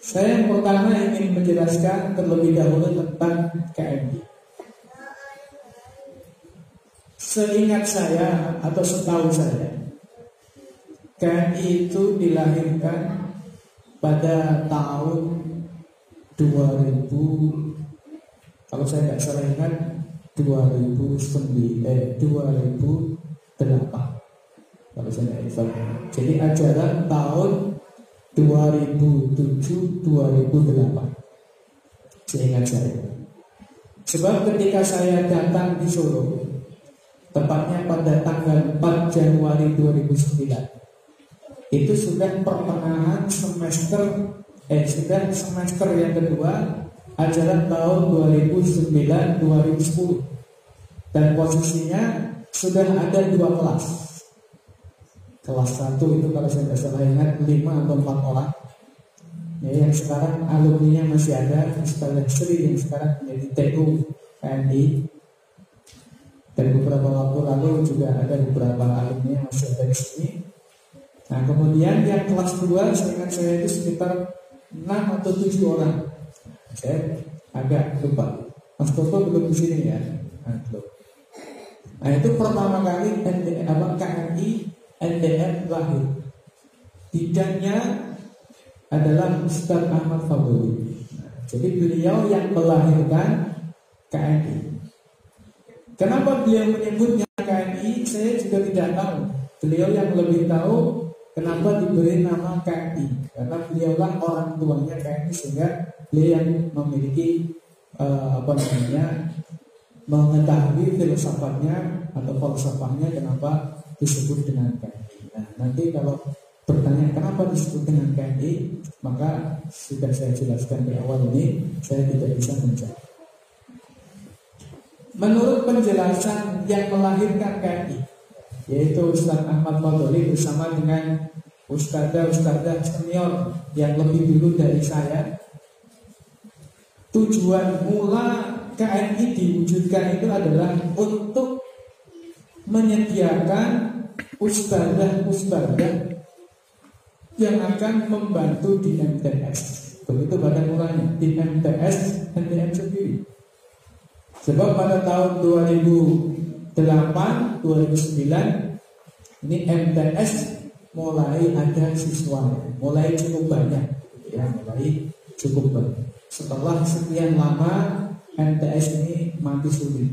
Saya yang pertama ingin menjelaskan terlebih dahulu tentang KMI. Seingat saya atau setahu saya, KMI itu dilahirkan pada tahun 2000 kalau saya tidak salah ingat 2009 eh 2008 kalau saya tidak salah jadi ajaran tahun 2007 2008 seingat saya sebab ketika saya datang di Solo tepatnya pada tanggal 4 Januari 2009 itu sudah pertengahan semester eh sudah semester yang kedua ajaran tahun 2009-2010 dan posisinya sudah ada dua kelas kelas satu itu kalau saya tidak salah ingat lima atau empat orang. Ya, yang sekarang alumni masih ada Ustaz Sri yang sekarang menjadi TU KNI dan beberapa waktu lalu juga ada beberapa alumni yang masih ada di sini. Nah kemudian yang kelas 2 seingat saya itu sekitar 6 atau 7 orang. Saya agak lupa. Mas Toto belum di sini ya? Nah, nah itu pertama kali NDM, apa, KMI NDM lahir. Bidangnya adalah Ustaz Ahmad Fadli. Jadi beliau yang melahirkan KMI Kenapa beliau menyebutnya KMI Saya juga tidak tahu. Beliau yang lebih tahu Kenapa diberi nama KMI? Karena beliaulah orang tuanya KMI sehingga beliau yang memiliki uh, apa namanya mengetahui filsafatnya atau falsafahnya kenapa disebut dengan KMI. Nah, nanti kalau bertanya kenapa disebut dengan KMI, maka sudah saya jelaskan di awal ini, saya tidak bisa menjawab. Menurut penjelasan yang melahirkan KMI, yaitu Ustaz Ahmad Fadli bersama dengan ustadzah-ustadzah senior yang lebih dulu dari saya. Tujuan mula KNI diwujudkan itu adalah untuk menyediakan ustadzah-ustadzah yang akan membantu di MTS. Begitu pada mulanya di MTS MTM sendiri. Sebab pada tahun 2000 2008, 2009 ini MTS mulai ada siswa, mulai cukup banyak, ya mulai cukup banyak. Setelah sekian lama MTS ini mati suri,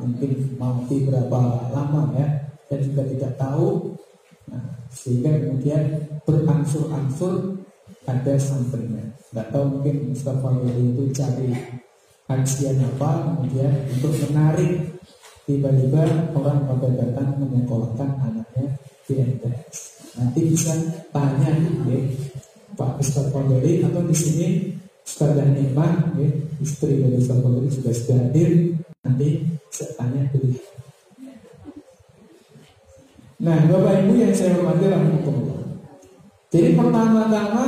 mungkin mati berapa lama ya, dan juga tidak tahu. Nah, sehingga kemudian berangsur-angsur ada santrinya. Tidak tahu mungkin Mustafa itu cari kajian apa, kemudian untuk menarik tiba-tiba orang pada datang menyekolahkan anaknya di MTS. Nanti bisa tanya ya, Pak Ustaz Pondori atau di sini Ustaz dan Iman, ya, istri dari Pondori sudah sudah hadir. Nanti tanya beliau. Nah, Bapak Ibu yang saya hormati rahmatullah. Jadi pertama-tama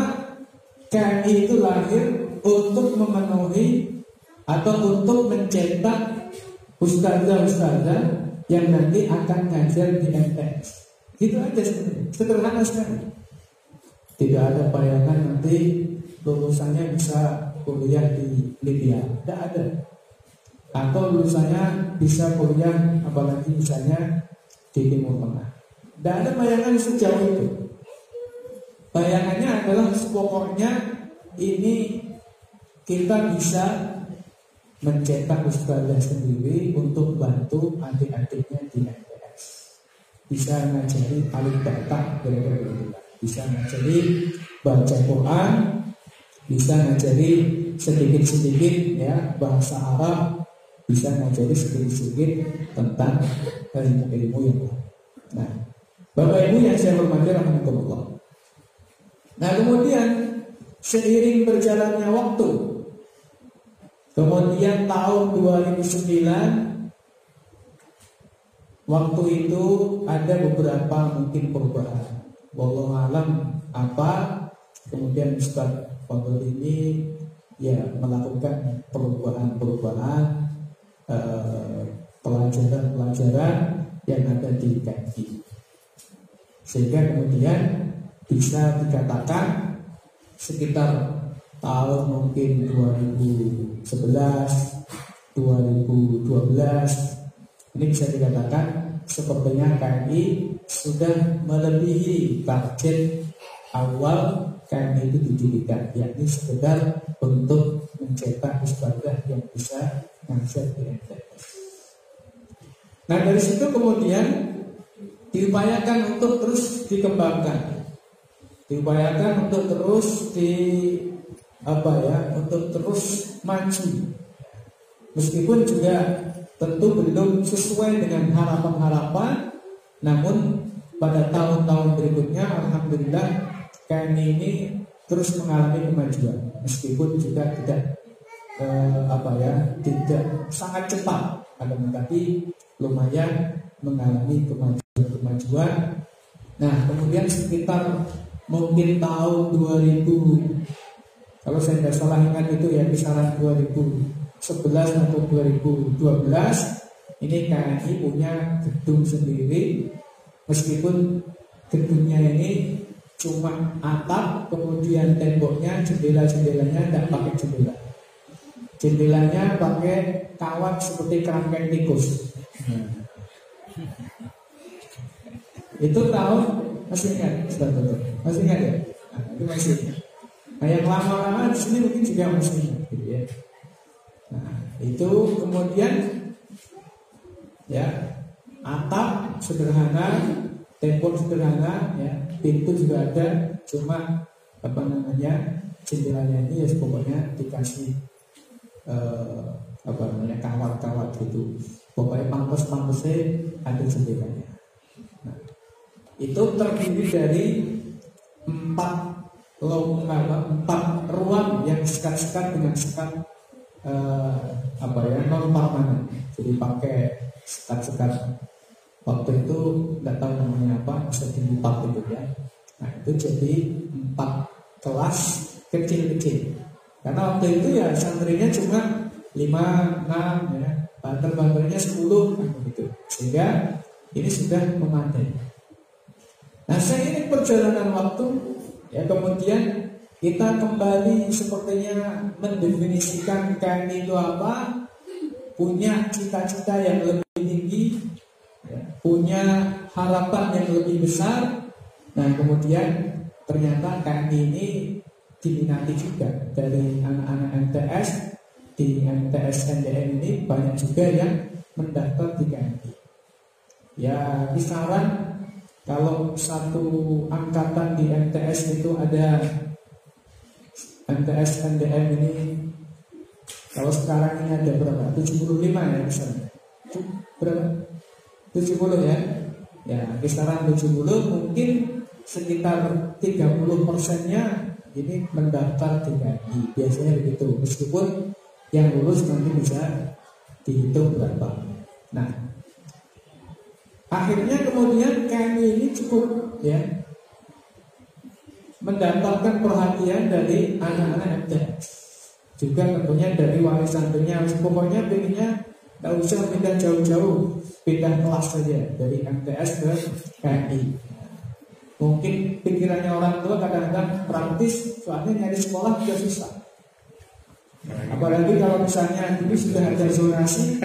KMI itu lahir untuk memenuhi atau untuk mencetak ustazah-ustazah yang nanti akan ngajar di MTS. Itu aja sederhana sekali. Tidak ada bayangan nanti lulusannya bisa kuliah di Libya, tidak ada. Atau lulusannya bisa kuliah apalagi misalnya di Timur Tengah. Tidak ada bayangan sejauh itu. Bayangannya adalah pokoknya ini kita bisa mencetak ustazah sendiri untuk bantu adik-adiknya di MTS. Bisa ngajari paling begitu. Bisa ngajari baca Quran, bisa ngajari sedikit-sedikit ya bahasa Arab, bisa ngajari sedikit-sedikit tentang ilmu-ilmu yang lain. Nah, Bapak Ibu yang saya hormati rahmatullah. Nah, kemudian seiring berjalannya waktu, Kemudian tahun 2009 Waktu itu ada beberapa mungkin perubahan Wallahu alam apa Kemudian Ustaz Fadl ini ya melakukan perubahan-perubahan pelajaran-pelajaran yang ada di KI. Sehingga kemudian bisa dikatakan sekitar tahun mungkin 2011 2012 ini bisa dikatakan sepertinya KMI sudah melebihi target awal KMI itu didirikan yakni sekedar untuk mencetak ibadah yang bisa ngajar di. Nah dari situ kemudian diupayakan untuk terus dikembangkan, diupayakan untuk terus di apa ya, untuk terus maju. Meskipun juga tentu belum sesuai dengan harapan-harapan, namun pada tahun-tahun berikutnya, alhamdulillah KMI ini terus mengalami kemajuan, meskipun juga tidak eh, apa ya, tidak sangat cepat, akan tetapi lumayan mengalami kemajuan-kemajuan. Nah, kemudian sekitar mungkin tahun 2000 kalau saya tidak salah ingat itu ya kisaran 2011 atau 2012 ini KNI punya gedung sendiri meskipun gedungnya ini cuma atap kemudian temboknya jendela-jendelanya tidak pakai jendela. Jendelanya pakai kawat seperti kerangkeng tikus. Itu tahun masih ingat? Betul masih ingat ya? Nah, itu masih ingat. Nah yang lama-lama di sini mungkin juga masih ingat gitu ya. Nah itu kemudian ya atap sederhana tembok sederhana ya. Pintu juga ada cuma apa namanya jendelanya ini ya pokoknya dikasih eh, apa namanya kawat-kawat gitu. Pokoknya pampes-pampesnya ada jendelanya nah, itu terdiri dari empat lomba empat ruang yang sekat-sekat dengan sekat eh, apa ya non permanen jadi pakai sekat-sekat waktu itu nggak tahu namanya apa? Bisa dibuka gitu ya. Nah itu jadi empat kelas kecil-kecil. Karena waktu itu ya santrinya cuma lima enam ya. Banter-banternya sepuluh kan begitu sehingga ini sudah memadai. Nah saya ini perjalanan waktu ya kemudian kita kembali sepertinya mendefinisikan kain itu apa? Punya cita-cita yang lebih punya harapan yang lebih besar nah kemudian ternyata kain ini diminati juga dari anak-anak MTS di MTS NDN ini banyak juga yang mendaftar di KMI. Ya kisaran kalau satu angkatan di MTS itu ada MTS NDN ini kalau sekarang ini ada berapa? 75 ya misalnya. Berapa? 70 ya. Ya, kisaran 70 mungkin sekitar 30 persennya ini mendaftar di KMI biasanya begitu. Meskipun yang lulus nanti bisa dihitung berapa. Nah akhirnya kemudian KMI ini cukup ya mendapatkan perhatian dari anak-anak MTS juga tentunya dari wali santrinya pokoknya pengennya tidak usah pindah jauh-jauh pindah kelas saja dari MTS ke KMI Mungkin pikirannya orang tua kadang-kadang praktis, soalnya nyari sekolah juga susah. Apalagi kalau misalnya dulu sudah ada zonasi,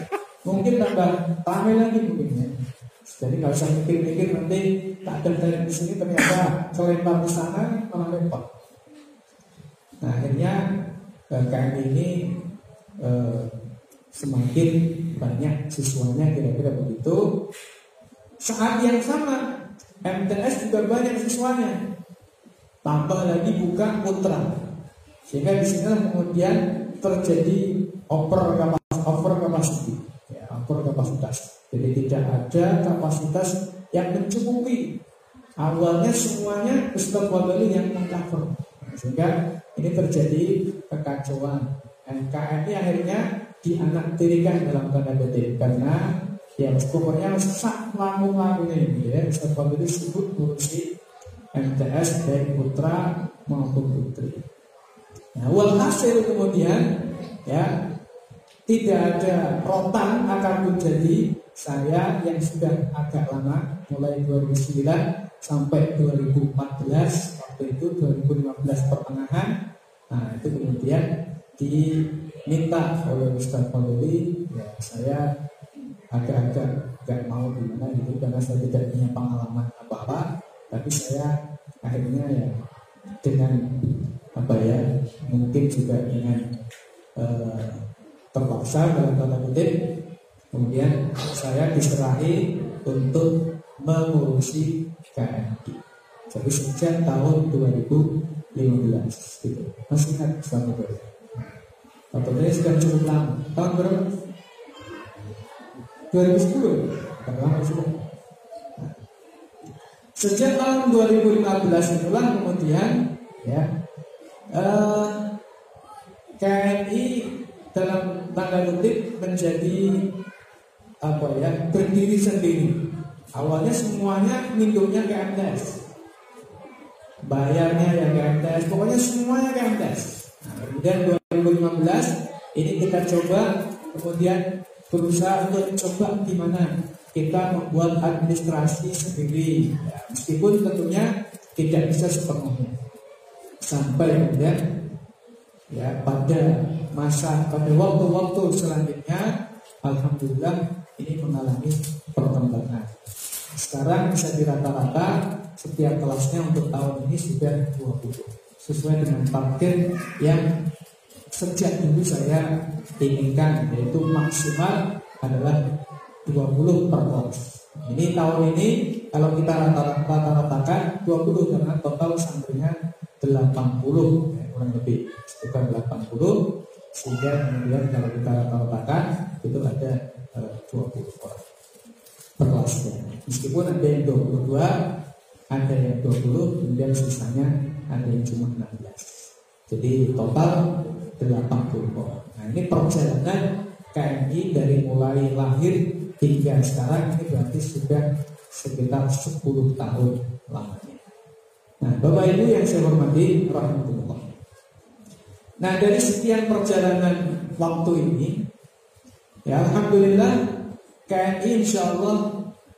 mungkin tambah ramai lagi mungkin ya. Jadi nggak usah mikir-mikir nanti tak dari di sini ternyata kelempar di sana malah repot. Nah akhirnya eh, KM ini eh, semakin banyak siswanya kira-kira begitu. Saat yang sama MTS juga banyak siswanya. Tambah lagi buka putra. Sehingga di sini kemudian terjadi over kapasitas, over capacity, ya, over kapasitas. Jadi tidak ada kapasitas yang mencukupi. Awalnya semuanya Ustaz Wadali yang mengcover. Sehingga ini terjadi kekacauan. NKRI akhirnya dianaktirikan dalam tanda kutip. Karena ya pokoknya sak lamu lamu ini ya. Sebab itu disebut ngurusi MTS baik putra maupun putri. Nah, walhasil kemudian ya tidak ada rotan akan menjadi saya yang sudah agak lama mulai 2009 sampai 2014 waktu itu 2015 pertengahan. Nah itu kemudian diminta oleh Ustaz Fadli ya saya agak-agak gak mau gimana gitu karena saya tidak punya pengalaman apa-apa. Tapi saya akhirnya ya dengan apa ya mungkin juga dengan uh, terpaksa dalam tanda kutip kemudian saya diserahi untuk mengurusi KMI jadi sejak tahun 2015 gitu. Masih ingat selama itu Waktu sudah cukup lama. Tahun berapa? 2010 lama sudah Sejak tahun 2015 itulah kemudian ya eh, KNI dalam tanda kutip menjadi apa ya berdiri sendiri. Awalnya semuanya minumnya ke MTS, bayarnya ya ke MTS, pokoknya semuanya ke MTS. Nah, kemudian 2015 ini kita coba kemudian berusaha untuk coba gimana kita membuat administrasi sendiri. Ya, meskipun tentunya tidak bisa sepenuhnya. Sampai kemudian ya pada masa pada waktu-waktu selanjutnya alhamdulillah ini mengalami perkembangan. Sekarang bisa dirata-rata setiap kelasnya untuk tahun ini sudah 20 sesuai dengan target yang sejak dulu saya inginkan yaitu maksimal adalah 20 per kelas. Ini tahun ini kalau kita rata-ratakan 20 karena total santrinya 80 ya, kurang lebih bukan 80 sehingga kemudian kalau kita rata-ratakan itu ada eh, 20 orang per kelasnya. Meskipun ada yang 22, ada yang 20, kemudian sisanya ada yang cuma 16. Jadi total 80 orang. Nah ini perjalanan KMI dari mulai lahir hingga sekarang ini berarti sudah sekitar 10 tahun lamanya. Nah, Bapak Ibu yang saya hormati, rahmatullah. Nah, dari sekian perjalanan waktu ini, ya Alhamdulillah KNI insya Allah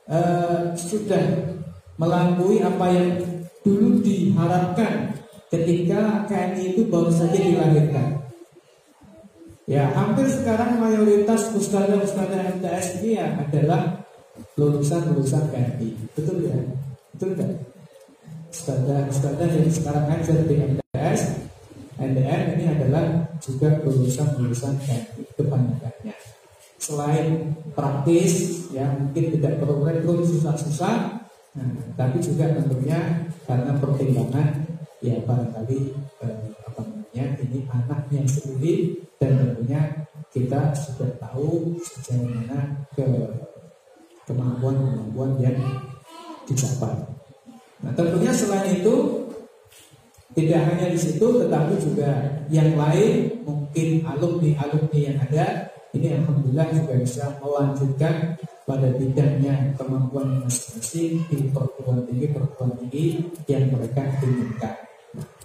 uh, sudah melampaui apa yang dulu diharapkan ketika KNI itu baru saja dilahirkan. Ya, hampir sekarang mayoritas ustadzah-ustadzah MTS ini ya adalah lulusan-lulusan KMI. Betul ya? Betul kan? Ustadzah-ustadzah yang sekarang ngajar di MTS, NDN ini adalah juga lulusan-lulusan KMI kebanyakannya. Selain praktis, ya mungkin tidak perlu rekrut susah-susah, nah, tapi juga tentunya karena pertimbangan ya barangkali eh, apa namanya ini anaknya sendiri dan tentunya kita sudah tahu sejauh mana ke kemampuan-kemampuan yang dicapai. Nah tentunya selain itu tidak hanya di situ tetapi juga yang lain mungkin alumni-alumni yang ada ini alhamdulillah juga bisa melanjutkan pada bidangnya kemampuan masing-masing di perguruan tinggi perguruan tinggi yang mereka inginkan.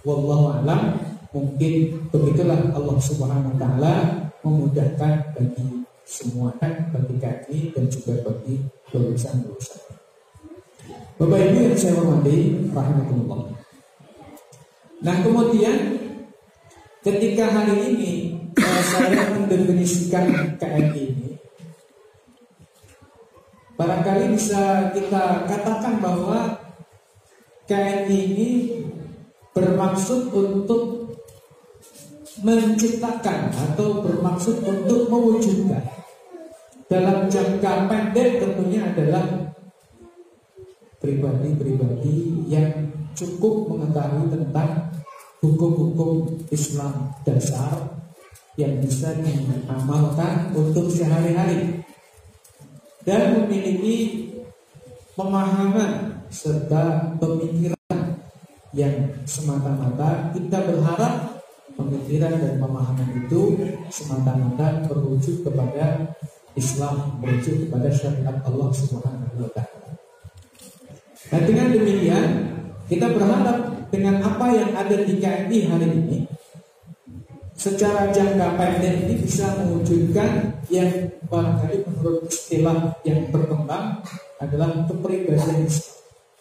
Wallahu alam Mungkin begitulah Allah Subhanahu wa taala memudahkan bagi semua kan bagi kami dan juga bagi lulusan-lulusan. Bapak Ibu yang saya hormati, rahmatullah. Nah kemudian ketika hari ini eh, saya mendefinisikan KMI ini, barangkali bisa kita katakan bahwa KMI ini bermaksud untuk menciptakan atau bermaksud untuk mewujudkan. Dalam jangka pendek tentunya adalah pribadi-pribadi yang cukup mengetahui tentang hukum-hukum Islam dasar yang bisa diamalkan untuk sehari-hari. Dan memiliki pemahaman serta pemikiran yang semata-mata kita berharap pemikiran dan pemahaman itu semata-mata merujuk kepada Islam, merujuk kepada syariat Allah Subhanahu wa taala. Nah, dengan demikian kita berharap dengan apa yang ada di KMI hari ini secara jangka pendek ini bisa mewujudkan yang barangkali menurut istilah yang berkembang adalah kepribadian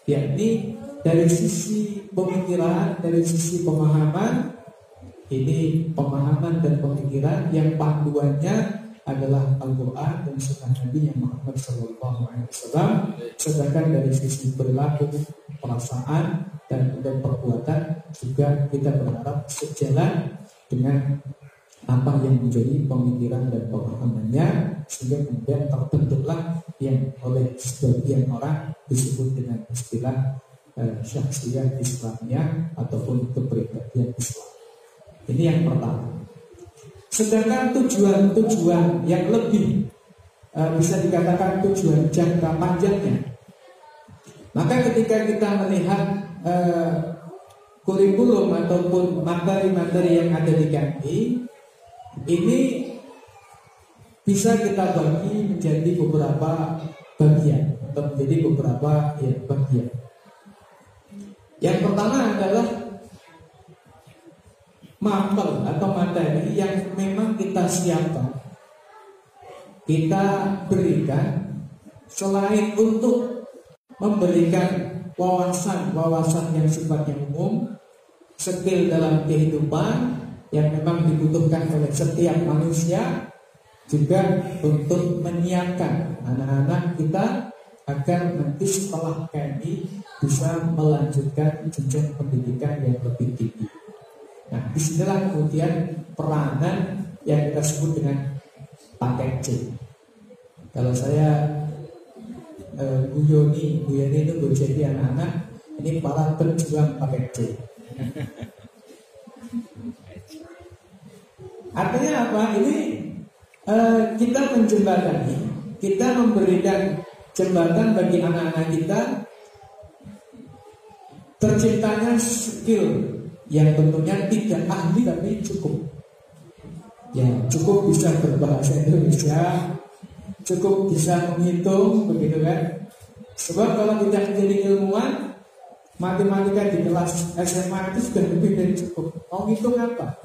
yakni dari sisi pemikiran, dari sisi pemahaman, ini pemahaman dan pemikiran yang panduannya adalah Al-Quran dan Sunnah Nabi Muhammad Sallallahu Alaihi Wasallam. Sedangkan dari sisi perilaku, perasaan dan, dan perbuatan juga kita berharap sejalan dengan apa yang menjadi pemikiran dan pemahamannya sehingga kemudian terbentuklah yang oleh sebagian orang disebut dengan istilah eh, syakhsiyah Islamnya ataupun kepribadian Islam. Ini yang pertama. Sedangkan tujuan-tujuan yang lebih uh, bisa dikatakan tujuan jangka panjangnya, maka ketika kita melihat uh, kurikulum ataupun materi-materi yang ada di KMI, ini bisa kita bagi menjadi beberapa bagian atau menjadi beberapa ya, bagian. Yang pertama adalah mapel atau materi yang memang kita siapkan kita berikan selain untuk memberikan wawasan-wawasan yang sifatnya umum skill dalam kehidupan yang memang dibutuhkan oleh setiap manusia juga untuk menyiapkan anak-anak kita agar nanti setelah KMI bisa melanjutkan jenjang pendidikan yang lebih tinggi. Nah, di sinilah kemudian peranan yang kita sebut dengan paket C. Kalau saya eh, Bu Yoni, Bu Yoni itu jadi anak-anak, ini para pejuang paket C. Artinya apa? Ini eh, kita menjembatani, kita memberikan jembatan bagi anak-anak kita terciptanya skill yang tentunya tidak ahli tapi cukup. Ya cukup bisa berbahasa Indonesia cukup bisa menghitung begitu kan? Sebab kalau tidak menjadi ilmuwan matematika di kelas SMA itu sudah lebih dari cukup. Mau hitung apa?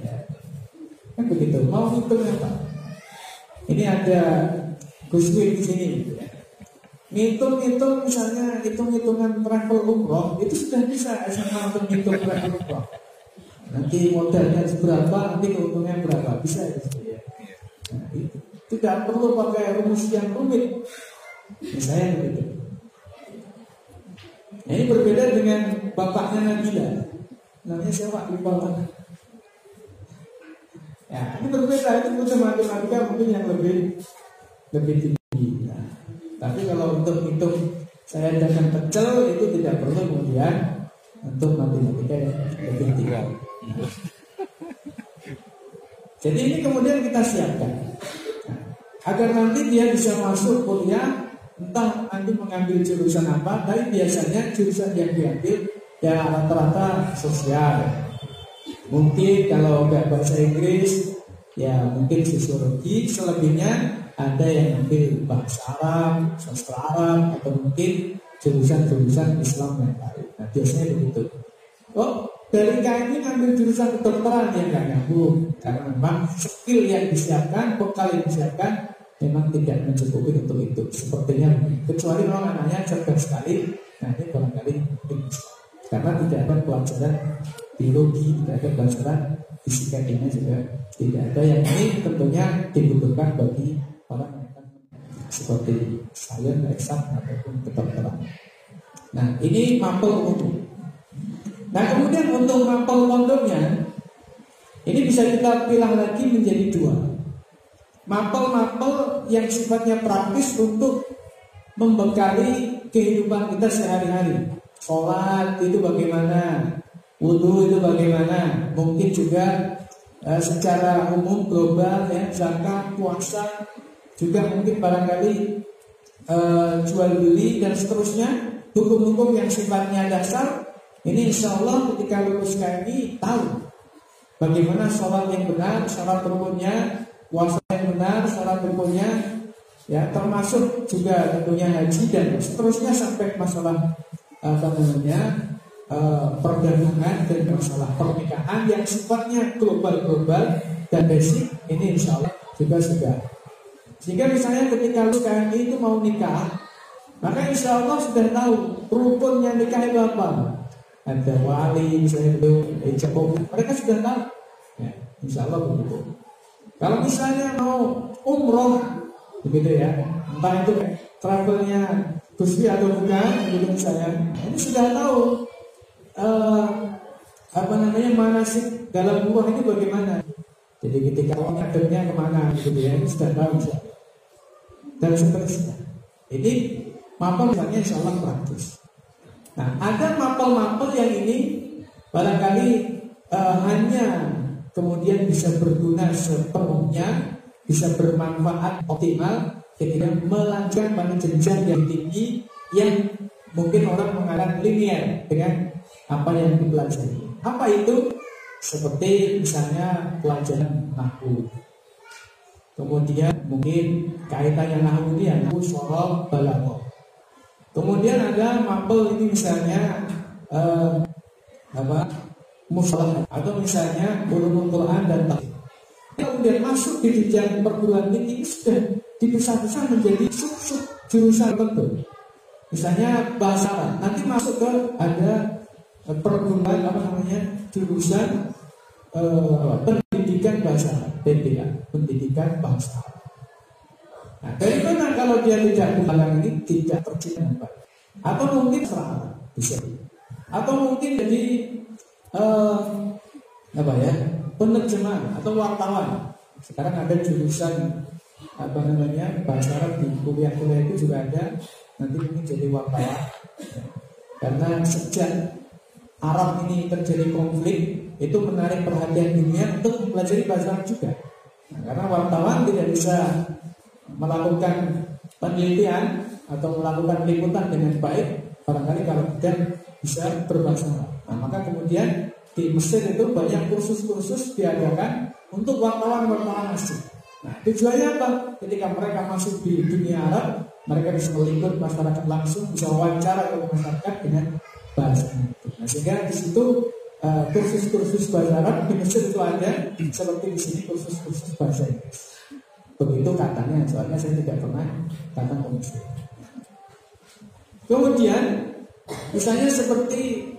Ya. kan begitu. Mau hitung apa? Ini ada Gus di sini ngitung-ngitung misalnya hitung-hitungan travel umroh itu sudah bisa SMA untuk ngitung travel umroh. Nanti modalnya seberapa nanti keuntungan berapa bisa ya nah, itu. tidak perlu pakai rumus yang rumit. Misalnya begitu. Nah, ini berbeda dengan bapaknya Nabila namanya siapa? Lupa ya ini berbeda itu butuh matematika mungkin yang lebih lebih tinggi. nah, tapi kalau untuk hitung saya akan pecel itu tidak perlu kemudian untuk matematika yang lebih tinggi. Jadi ini kemudian kita siapkan agar nanti dia bisa masuk kuliah entah nanti mengambil jurusan apa, tapi biasanya jurusan yang diambil ya rata-rata sosial. Mungkin kalau nggak bahasa Inggris ya mungkin sosiologi, selebihnya ada yang ambil bahasa Arab, sastra Arab, atau mungkin jurusan-jurusan Islam yang lain. Nah, biasanya begitu. Oh, dari ini ambil jurusan kedokteran yang nggak nyambung karena memang skill yang disiapkan, bekal yang disiapkan memang tidak mencukupi untuk itu. Sepertinya kecuali orang anaknya cerdas sekali, nah ini barangkali karena tidak ada pelajaran biologi, tidak ada pelajaran fisika ini juga tidak ada yang ini tentunya dibutuhkan bagi orang seperti saya eksak ataupun kedokteran. Nah ini mapel umum. Nah kemudian untuk mapel pondoknya ini bisa kita pilih lagi menjadi dua. Mapel-mapel yang sifatnya praktis untuk membekali kehidupan kita sehari-hari. Sholat itu bagaimana, wudhu itu bagaimana, mungkin juga eh, secara umum global ya zakat, puasa juga mungkin barangkali uh, jual beli dan seterusnya hukum-hukum yang sifatnya dasar ini insya Allah ketika lulus KMI tahu bagaimana sholat yang benar, sholat rukunnya, puasa yang benar, sholat rukunnya, ya termasuk juga tentunya haji dan seterusnya sampai masalah apa namanya uh, perdagangan dan masalah pernikahan yang sifatnya global-global dan basic ini insya Allah juga sudah sehingga misalnya ketika lu KMI itu mau nikah, maka insya Allah sudah tahu rukunnya nikah itu apa? Ada wali, misalnya itu Jokowi. Mereka sudah tahu. Ya, insya Allah begitu. Kalau misalnya mau umroh, begitu ya, entah itu travelnya Gusri atau bukan, begitu misalnya, ini sudah tahu uh, apa namanya manasik dalam umroh ini bagaimana. Jadi ketika ngadepnya ke mana, gitu ya, ini sudah tahu. Dan seterusnya. Ini mapel misalnya insya Allah praktis. Nah, ada mapel-mapel yang ini barangkali uh, hanya kemudian bisa berguna sepenuhnya, bisa bermanfaat optimal ketika melanjutkan pada jenjang yang tinggi yang mungkin orang mengatakan linear dengan apa yang dipelajari. Apa itu? Seperti misalnya pelajaran nahu. Kemudian mungkin kaitannya nahu ini ya nahu sorol balaghah. Kemudian ada mapel ini misalnya eh, apa musalah atau misalnya ulumul Quran dan tafsir. Kemudian masuk di jenjang perguruan tinggi sudah dipisah-pisah menjadi sub-sub jurusan tertentu. Misalnya bahasa nanti masuk ke ada perguruan apa namanya jurusan eh, pendidikan bahasa Arab, pendidikan Arab. Nah, dari mana kalau dia tidak bukan ini tidak percaya dengan baik? Atau mungkin serah bisa. Atau mungkin jadi uh, apa ya penerjemah atau wartawan. Sekarang ada jurusan apa namanya bahasa Arab di kuliah-kuliah itu juga ada. Nanti mungkin jadi wartawan. Karena sejak Arab ini terjadi konflik itu menarik perhatian dunia untuk mempelajari bahasa Arab juga. Karena wartawan tidak bisa melakukan penelitian atau melakukan liputan dengan baik barangkali kalau tidak bisa berbahasa Nah, maka kemudian di Mesir itu banyak kursus-kursus diadakan untuk wartawan-wartawan asing. Nah, tujuannya apa? Ketika mereka masuk di dunia Arab, mereka bisa meliput masyarakat langsung, bisa wawancara ke masyarakat dengan bahasa itu. Nah, sehingga di situ kursus-kursus bahasa Arab di Mesir itu ada seperti di sini kursus-kursus bahasa Inggris. Begitu katanya, soalnya saya tidak pernah datang ke Mesir. Kemudian, misalnya seperti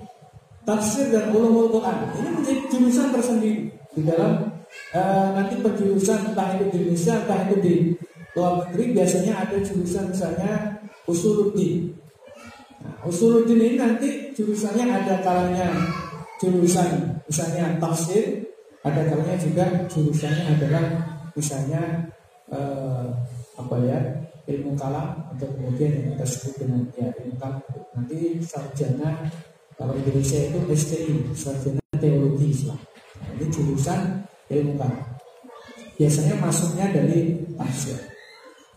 tafsir dan ulumul Quran, ini menjadi jurusan tersendiri di dalam uh, nanti penjurusan entah itu di Indonesia, entah itu di luar negeri biasanya ada jurusan misalnya usuluddin. Nah, usuluddin ini nanti jurusannya ada kalanya jurusan. Misalnya tafsir, ada kalanya juga jurusannya adalah misalnya eh, apa ya ilmu kalam atau kemudian yang kita sebut dengan ya ilmu kalam. Nanti sarjana kalau Indonesia itu STI sarjana teologi Islam. Nah, ini jurusan ilmu kalam. Biasanya masuknya dari tafsir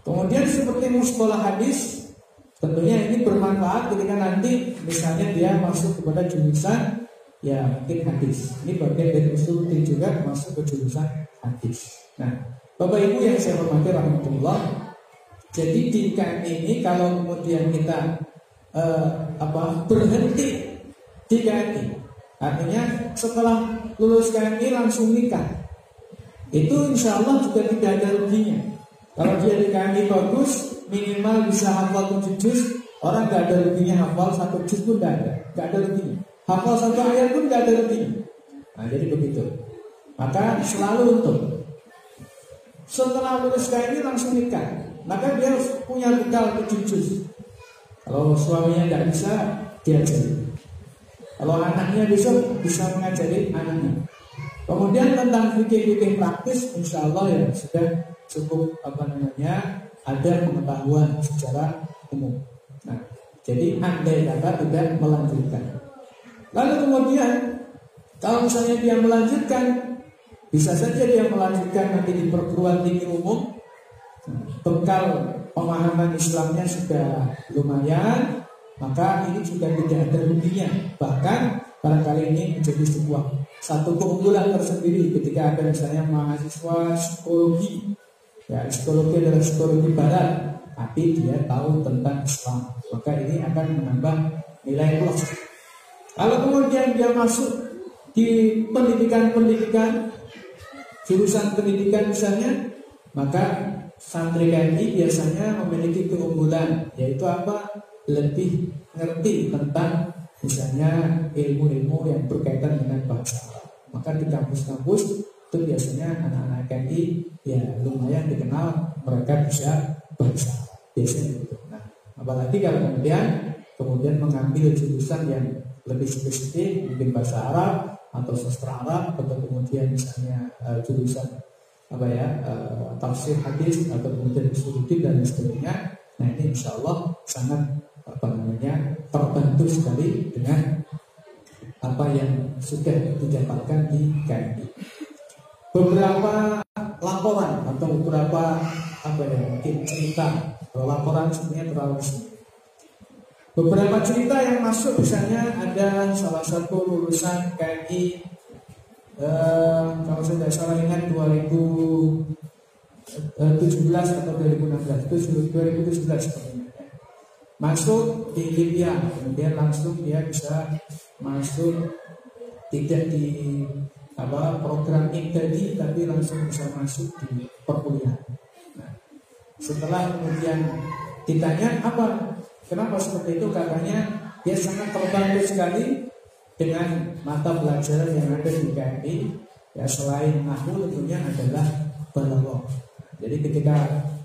kemudian seperti sekolah hadis tentunya ini bermanfaat ketika nanti misalnya dia masuk kepada jurusan ya mungkin hadis ini bagian dari usul juga masuk ke jurusan hadis nah Bapak Ibu yang saya hormati rahmatullah. Jadi di KM ini kalau kemudian kita uh, apa berhenti di artinya setelah lulus KMI langsung nikah, itu insya Allah juga tidak ada ruginya. Kalau dia di KMI bagus, minimal bisa hafal tujuh juz, orang gak ada ruginya hafal satu juz pun tidak ada, gak ada ruginya. Hafal satu ayat pun gak ada ruginya. Nah jadi begitu. Maka selalu untuk setelah lulus ini langsung nikah. Maka dia harus punya bekal kejujur. Kalau suaminya tidak bisa, diajari. Kalau anaknya bisa, bisa mengajari anaknya. Kemudian tentang fikih-fikih praktis, insya Allah ya sudah cukup apa namanya ada pengetahuan secara umum. Nah, jadi andai kata tidak melanjutkan. Lalu kemudian kalau misalnya dia melanjutkan bisa saja dia melanjutkan nanti di perguruan tinggi umum. Bekal pemahaman Islamnya sudah lumayan Maka ini juga tidak ada ruginya. Bahkan barangkali ini menjadi sebuah Satu keunggulan tersendiri ketika ada misalnya mahasiswa psikologi. Ya psikologi adalah psikologi barat Tapi dia tahu tentang Islam. Maka ini akan menambah nilai plus Kalau kemudian dia masuk di pendidikan-pendidikan jurusan pendidikan misalnya, maka santri KMI biasanya memiliki keunggulan, yaitu apa? lebih ngerti tentang misalnya ilmu-ilmu yang berkaitan dengan bahasa. Maka di kampus-kampus itu biasanya anak-anak KMI ya lumayan dikenal mereka bisa bahasa. Biasanya gitu. Nah, apalagi kalau kemudian kemudian mengambil jurusan yang lebih spesifik, mungkin bahasa Arab atau sastra Arab atau kemudian misalnya uh, jurusan apa ya uh, tafsir hadis atau kemudian usuluddin dan sebagainya. Nah ini insya Allah sangat apa namanya terbantu sekali dengan apa yang sudah didapatkan di KMI. Beberapa laporan atau beberapa apa ya mungkin cerita laporan sebenarnya terlalu Beberapa cerita yang masuk misalnya ada salah satu lulusan KMI eh, kalau saya tidak salah ingat 2017 atau 2016 2017 sepertinya masuk di Libya kemudian langsung dia bisa masuk tidak di apa program tadi tapi langsung bisa masuk di perkuliahan. Nah, setelah kemudian ditanya apa kenapa seperti itu katanya dia sangat terbantu sekali dengan mata pelajaran yang ada di KMI ya selain aku tentunya adalah balaghah. Jadi ketika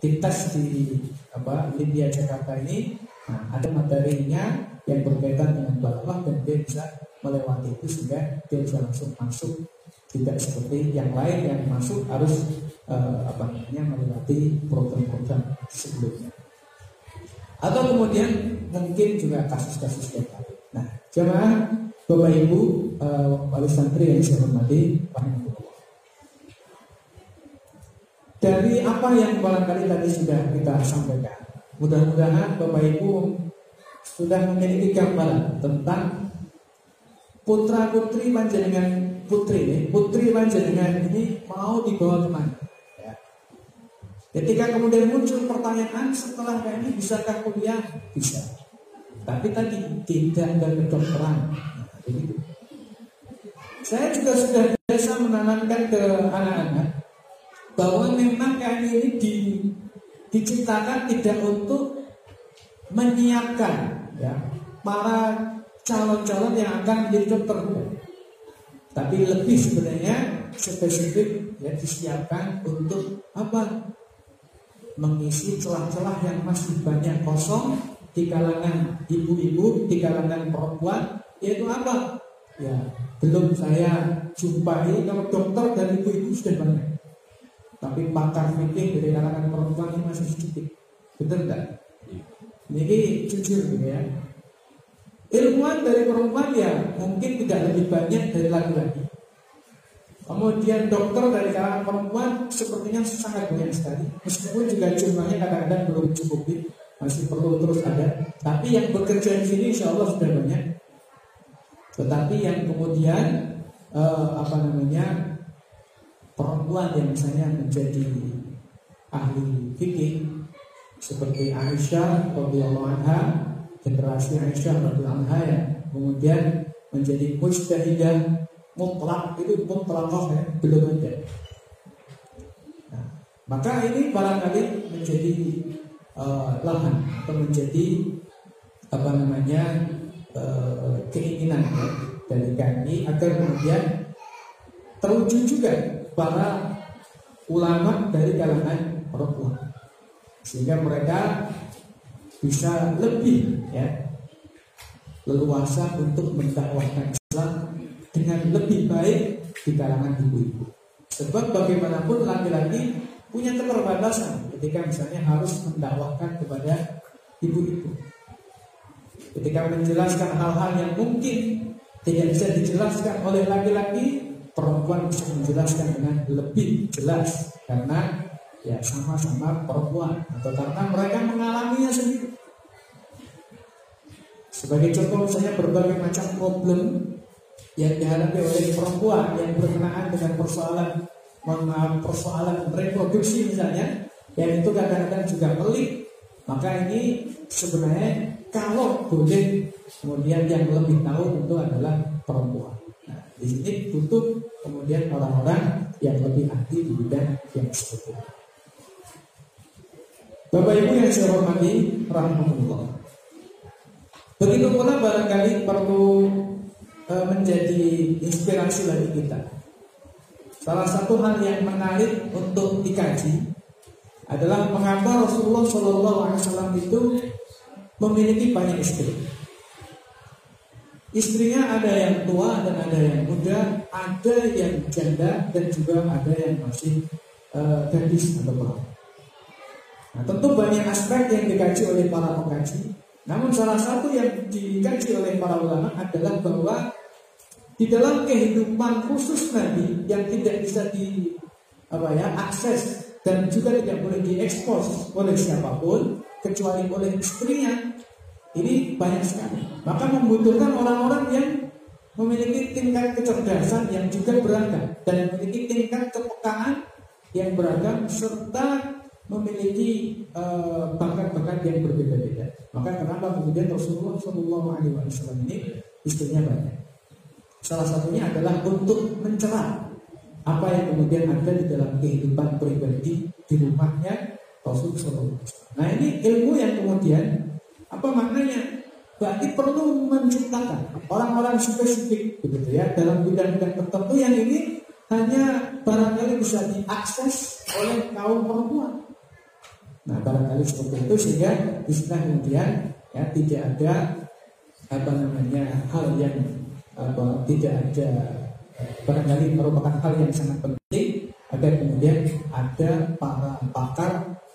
dites di apa Libya Jakarta ini Nah, ada materinya yang berkaitan dengan balaghah dan dia bisa melewati itu sehingga dia bisa langsung masuk tidak seperti yang lain yang masuk harus uh, apa namanya melewati program-program sebelumnya. Atau kemudian mungkin juga kasus-kasus yang lain. Nah, jemaah Bapak Ibu uh, wali santri yang saya hormati, dari apa yang barangkali tadi sudah kita sampaikan Mudah-mudahan Bapak Ibu sudah memiliki gambaran tentang putra putri panjenengan putri ini, putri panjenengan ini mau dibawa ke mana? Ketika kemudian muncul pertanyaan setelah ini bisakah kuliah? Bisa. Tapi tadi tidak ada kedokteran. Nah, Saya juga sudah biasa menanamkan ke anak-anak bahwa memang kami ini di diciptakan tidak untuk menyiapkan ya para calon-calon yang akan menjadi dokter tapi lebih sebenarnya spesifik ya disiapkan untuk apa mengisi celah-celah yang masih banyak kosong di kalangan ibu-ibu, di kalangan perempuan, yaitu apa? Ya, belum saya jumpai kalau dokter dan ibu-ibu sudah banyak. Tapi pakar fikih dari kalangan perempuan ini masih sedikit. Betul tidak? Ini jujur gitu ya. Ilmuwan dari perempuan ya mungkin tidak lebih banyak dari laki-laki. Kemudian dokter dari kalangan perempuan sepertinya sangat banyak sekali. Meskipun juga jumlahnya kadang-kadang belum cukup, masih perlu terus ada. Tapi yang bekerja di sini insya Allah sudah banyak. Tetapi yang kemudian eh, apa namanya perempuan yang misalnya menjadi ahli fikih seperti Aisyah radhiyallahu anha generasi Aisyah radhiyallahu anha yang kemudian menjadi mujtahidah mutlak itu mutlak ya belum ada nah, maka ini barangkali menjadi uh, lahan atau menjadi apa namanya uh, keinginan ya, dari kami agar kemudian terwujud juga para ulama dari kalangan perempuan. Sehingga mereka bisa lebih ya leluasa untuk mendakwahkan Islam dengan lebih baik di kalangan ibu-ibu. Sebab bagaimanapun laki-laki punya keterbatasan ketika misalnya harus mendakwahkan kepada ibu-ibu. Ketika menjelaskan hal-hal yang mungkin tidak bisa dijelaskan oleh laki-laki, perempuan bisa menjelaskan dengan lebih jelas karena ya sama-sama perempuan atau karena mereka mengalaminya sendiri. Sebagai contoh misalnya berbagai macam problem yang dihadapi oleh perempuan yang berkenaan dengan persoalan persoalan reproduksi misalnya yang itu kadang-kadang juga pelik maka ini sebenarnya kalau boleh kemudian yang lebih tahu tentu adalah perempuan di sini butuh kemudian orang-orang yang lebih ahli di bidang yang itu. Bapak Ibu yang saya hormati, rahmatullah. Begitu pula barangkali perlu menjadi inspirasi bagi kita. Salah satu hal yang menarik untuk dikaji adalah mengapa Rasulullah Shallallahu Alaihi Wasallam itu memiliki banyak istri. Istrinya ada yang tua dan ada yang muda, ada yang janda dan juga ada yang masih uh, gadis atau perawan. Nah, tentu banyak aspek yang dikaji oleh para pengkaji. Namun salah satu yang dikaji oleh para ulama adalah bahwa di dalam kehidupan khusus Nabi yang tidak bisa di apa ya akses dan juga tidak boleh diekspos oleh siapa pun kecuali oleh istrinya ini banyak sekali. Maka membutuhkan orang-orang yang memiliki tingkat kecerdasan yang juga beragam dan memiliki tingkat kepekaan yang beragam serta memiliki uh, bakat-bakat yang berbeda-beda. Maka kenapa kemudian Rasulullah Shallallahu Alaihi Wasallam ini istrinya banyak. Salah satunya adalah untuk mencerah apa yang kemudian ada di dalam kehidupan pribadi di rumahnya Rasulullah Nah ini ilmu yang kemudian apa maknanya? Berarti perlu menciptakan orang-orang spesifik begitu ya dalam bidang-bidang tertentu yang ini hanya barangkali bisa diakses oleh kaum perempuan. Nah barangkali seperti itu sehingga istilah kemudian ya tidak ada apa namanya hal yang apa tidak ada barangkali merupakan hal yang sangat penting agar kemudian ada para pakar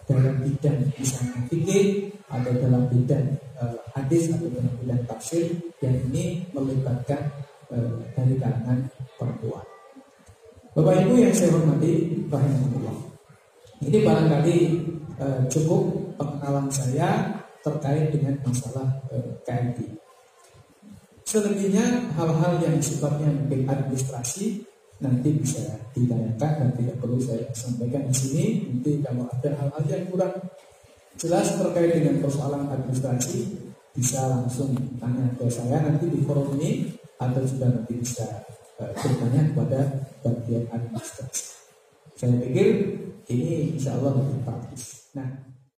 dalam bidang misalnya fikih atau dalam bidang uh, hadis atau dalam bidang tafsir yang ini melibatkan uh, dari kalangan perempuan. Bapak Ibu yang saya hormati, rahimahullah. Ini barangkali uh, cukup pengenalan saya terkait dengan masalah uh, KMI. Selebihnya hal-hal yang sifatnya mungkin administrasi nanti bisa ditanyakan dan tidak perlu saya sampaikan di sini. Nanti kalau ada hal-hal yang kurang jelas terkait dengan persoalan administrasi bisa langsung tanya ke saya nanti di forum ini atau juga nanti bisa uh, bertanya kepada bagian administrasi. Saya pikir ini insya Allah lebih praktis. Nah,